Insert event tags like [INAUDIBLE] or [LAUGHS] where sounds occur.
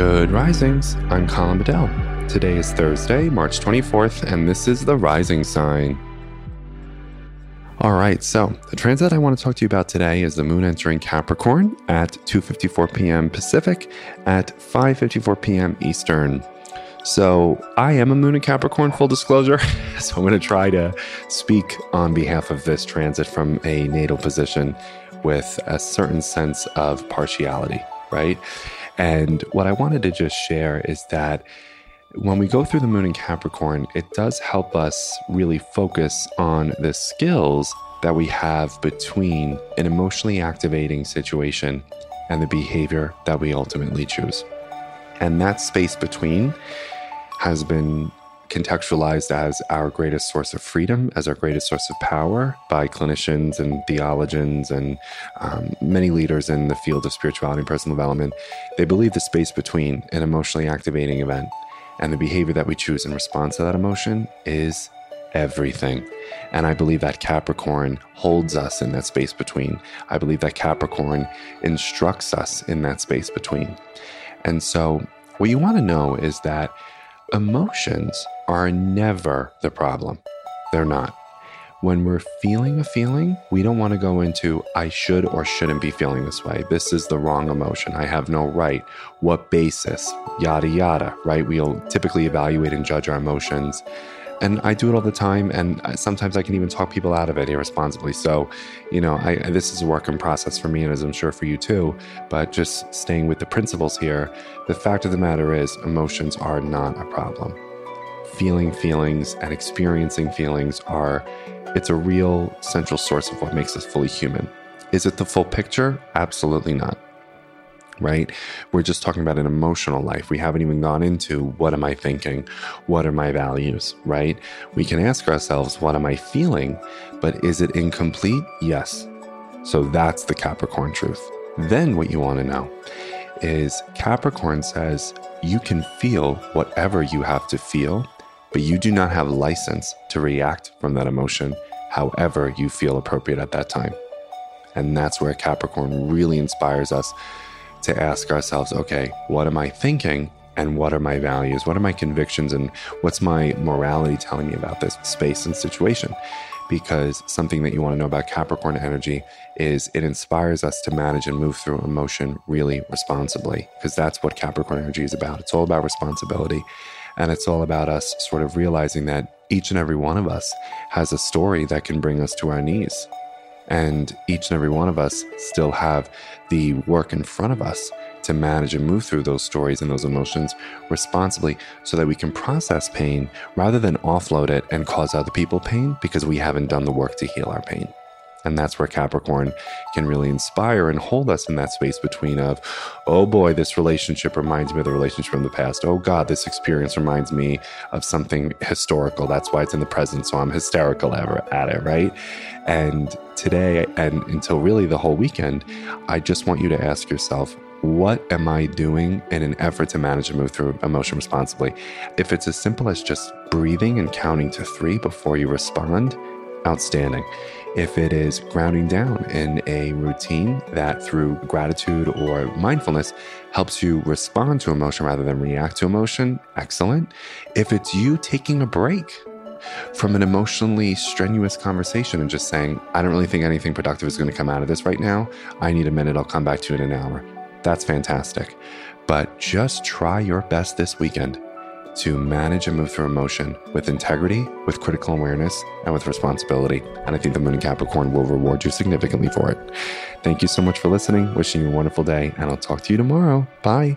Good risings. I'm Colin Bedell. Today is Thursday, March 24th, and this is the rising sign. All right, so the transit I want to talk to you about today is the moon entering Capricorn at 2:54 p.m. Pacific at 5:54 p.m. Eastern. So, I am a moon in Capricorn full disclosure, [LAUGHS] so I'm going to try to speak on behalf of this transit from a natal position with a certain sense of partiality, right? And what I wanted to just share is that when we go through the moon in Capricorn, it does help us really focus on the skills that we have between an emotionally activating situation and the behavior that we ultimately choose. And that space between has been contextualized as our greatest source of freedom, as our greatest source of power by clinicians and theologians and um, many leaders in the field of spirituality and personal development. They believe the space between an emotionally activating event and the behavior that we choose in response to that emotion is everything. And I believe that Capricorn holds us in that space between. I believe that Capricorn instructs us in that space between. And so, what you want to know is that Emotions are never the problem. They're not. When we're feeling a feeling, we don't want to go into, I should or shouldn't be feeling this way. This is the wrong emotion. I have no right. What basis? Yada, yada, right? We'll typically evaluate and judge our emotions and I do it all the time. And uh, sometimes I can even talk people out of it irresponsibly. So, you know, I, this is a work in process for me, and as I'm sure for you too. But just staying with the principles here, the fact of the matter is, emotions are not a problem. Feeling feelings and experiencing feelings are, it's a real central source of what makes us fully human. Is it the full picture? Absolutely not right? We're just talking about an emotional life. We haven't even gone into what am I thinking? What are my values, right? We can ask ourselves, what am I feeling? But is it incomplete? Yes. So that's the Capricorn truth. Then what you want to know is Capricorn says you can feel whatever you have to feel, but you do not have license to react from that emotion however you feel appropriate at that time. And that's where Capricorn really inspires us to ask ourselves, okay, what am I thinking? And what are my values? What are my convictions? And what's my morality telling me about this space and situation? Because something that you want to know about Capricorn energy is it inspires us to manage and move through emotion really responsibly, because that's what Capricorn energy is about. It's all about responsibility. And it's all about us sort of realizing that each and every one of us has a story that can bring us to our knees. And each and every one of us still have the work in front of us to manage and move through those stories and those emotions responsibly so that we can process pain rather than offload it and cause other people pain because we haven't done the work to heal our pain. And that's where Capricorn can really inspire and hold us in that space between of, oh boy, this relationship reminds me of the relationship from the past. Oh God, this experience reminds me of something historical. That's why it's in the present. So I'm hysterical ever at it, right? And today and until really the whole weekend, I just want you to ask yourself, what am I doing in an effort to manage and move through emotion responsibly? If it's as simple as just breathing and counting to three before you respond, outstanding if it is grounding down in a routine that through gratitude or mindfulness helps you respond to emotion rather than react to emotion, excellent. If it's you taking a break from an emotionally strenuous conversation and just saying, I don't really think anything productive is going to come out of this right now. I need a minute. I'll come back to it in an hour. That's fantastic. But just try your best this weekend to manage and move through emotion with integrity, with critical awareness, and with responsibility. And I think the Moon in Capricorn will reward you significantly for it. Thank you so much for listening. Wishing you a wonderful day, and I'll talk to you tomorrow. Bye.